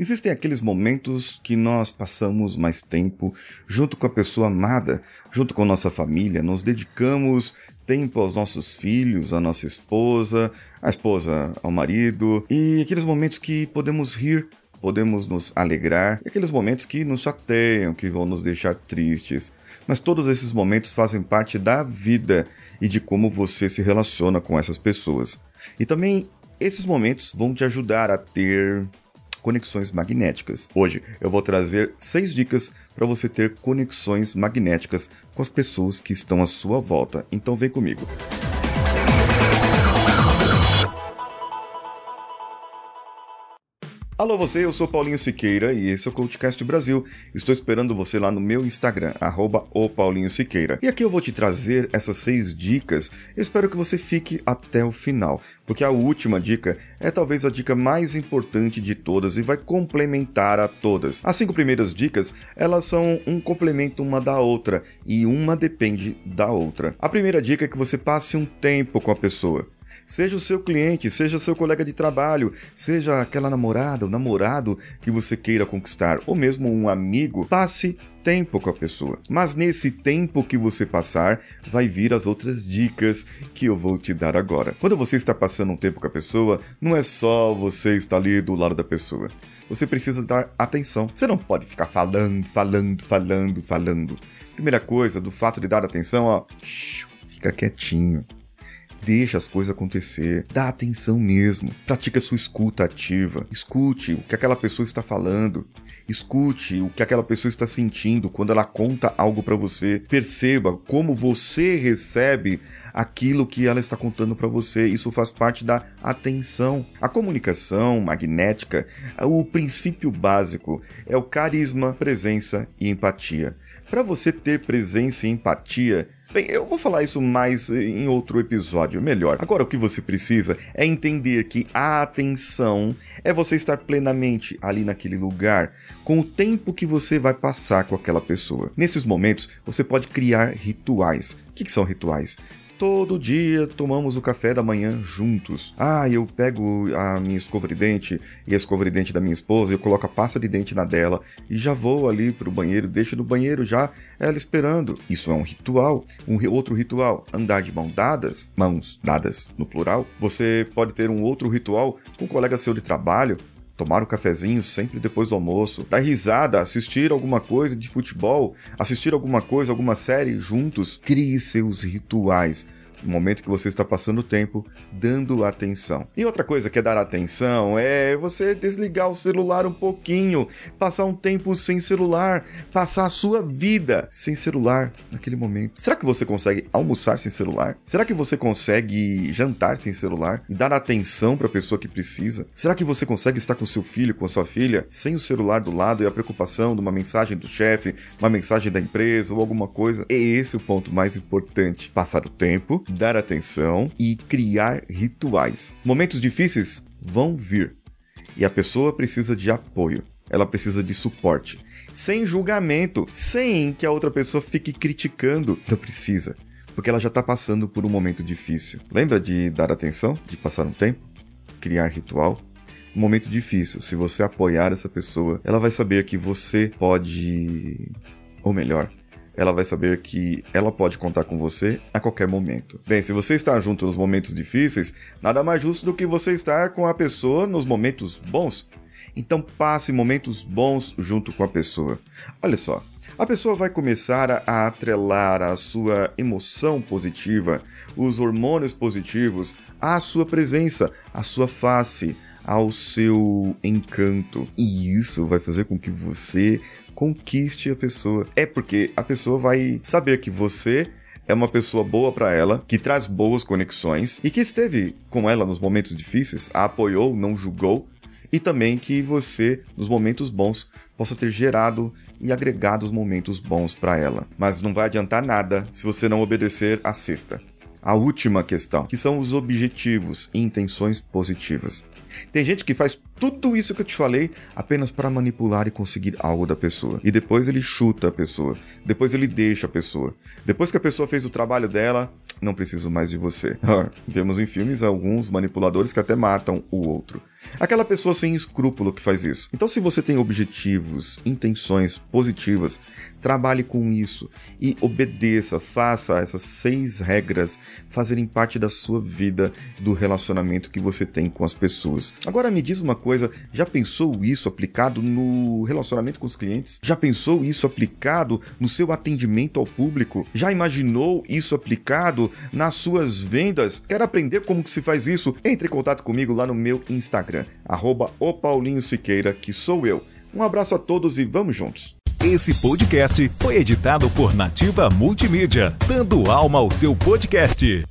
Existem aqueles momentos que nós passamos mais tempo junto com a pessoa amada, junto com nossa família, nos dedicamos tempo aos nossos filhos, à nossa esposa, à esposa ao marido, e aqueles momentos que podemos rir podemos nos alegrar, e aqueles momentos que nos chateiam, que vão nos deixar tristes. Mas todos esses momentos fazem parte da vida e de como você se relaciona com essas pessoas. E também esses momentos vão te ajudar a ter conexões magnéticas. Hoje eu vou trazer seis dicas para você ter conexões magnéticas com as pessoas que estão à sua volta. Então vem comigo. Alô você, eu sou Paulinho Siqueira e esse é o CoachCast Brasil. Estou esperando você lá no meu Instagram, arroba Siqueira. E aqui eu vou te trazer essas seis dicas. espero que você fique até o final, porque a última dica é talvez a dica mais importante de todas e vai complementar a todas. As cinco primeiras dicas, elas são um complemento uma da outra e uma depende da outra. A primeira dica é que você passe um tempo com a pessoa. Seja o seu cliente, seja seu colega de trabalho, seja aquela namorada ou namorado que você queira conquistar, ou mesmo um amigo, passe tempo com a pessoa. Mas nesse tempo que você passar, vai vir as outras dicas que eu vou te dar agora. Quando você está passando um tempo com a pessoa, não é só você estar ali do lado da pessoa. Você precisa dar atenção. Você não pode ficar falando, falando, falando, falando. Primeira coisa, do fato de dar atenção, ó, fica quietinho. Deixa as coisas acontecer. Dá atenção mesmo. Pratica sua escuta ativa. Escute o que aquela pessoa está falando. Escute o que aquela pessoa está sentindo quando ela conta algo para você. Perceba como você recebe aquilo que ela está contando para você. Isso faz parte da atenção. A comunicação magnética, o princípio básico é o carisma, presença e empatia. Para você ter presença e empatia, Bem, eu vou falar isso mais em outro episódio, melhor. Agora, o que você precisa é entender que a atenção é você estar plenamente ali naquele lugar, com o tempo que você vai passar com aquela pessoa. Nesses momentos, você pode criar rituais. O que, são rituais? Todo dia tomamos o café da manhã juntos. Ah, eu pego a minha escova de dente e a escova de dente da minha esposa, eu coloco a pasta de dente na dela e já vou ali pro banheiro, deixo no banheiro já ela esperando. Isso é um ritual. Um outro ritual, andar de mão dadas, mãos dadas no plural. Você pode ter um outro ritual com um colega seu de trabalho, tomar um cafezinho sempre depois do almoço, dar risada, assistir alguma coisa de futebol, assistir alguma coisa, alguma série juntos. Crie seus rituais no momento que você está passando tempo dando atenção. E outra coisa que é dar atenção é você desligar o celular um pouquinho, passar um tempo sem celular, passar a sua vida sem celular naquele momento. Será que você consegue almoçar sem celular? Será que você consegue jantar sem celular e dar atenção para a pessoa que precisa? Será que você consegue estar com seu filho, com a sua filha, sem o celular do lado e a preocupação de uma mensagem do chefe, uma mensagem da empresa ou alguma coisa? É esse o ponto mais importante. Passar o tempo dar atenção e criar rituais. Momentos difíceis vão vir e a pessoa precisa de apoio. Ela precisa de suporte, sem julgamento, sem que a outra pessoa fique criticando. Não precisa, porque ela já está passando por um momento difícil. Lembra de dar atenção, de passar um tempo, criar ritual? Um momento difícil. Se você apoiar essa pessoa, ela vai saber que você pode, ou melhor, ela vai saber que ela pode contar com você a qualquer momento. Bem, se você está junto nos momentos difíceis, nada mais justo do que você estar com a pessoa nos momentos bons. Então passe momentos bons junto com a pessoa. Olha só, a pessoa vai começar a atrelar a sua emoção positiva, os hormônios positivos, à sua presença, à sua face, ao seu encanto. E isso vai fazer com que você conquiste a pessoa. É porque a pessoa vai saber que você é uma pessoa boa para ela, que traz boas conexões e que esteve com ela nos momentos difíceis, a apoiou, não julgou, e também que você, nos momentos bons, possa ter gerado e agregado os momentos bons para ela. Mas não vai adiantar nada se você não obedecer a sexta. A última questão, que são os objetivos e intenções positivas. Tem gente que faz tudo isso que eu te falei apenas para manipular e conseguir algo da pessoa. E depois ele chuta a pessoa. Depois ele deixa a pessoa. Depois que a pessoa fez o trabalho dela, não preciso mais de você. Vemos em filmes alguns manipuladores que até matam o outro. Aquela pessoa sem escrúpulo que faz isso. Então, se você tem objetivos, intenções positivas, trabalhe com isso e obedeça, faça essas seis regras fazerem parte da sua vida, do relacionamento que você tem com as pessoas. Agora, me diz uma coisa: já pensou isso aplicado no relacionamento com os clientes? Já pensou isso aplicado no seu atendimento ao público? Já imaginou isso aplicado nas suas vendas? Quer aprender como que se faz isso? Entre em contato comigo lá no meu Instagram arroba o Paulinho Siqueira, que sou eu. Um abraço a todos e vamos juntos. Esse podcast foi editado por Nativa Multimídia, dando alma ao seu podcast.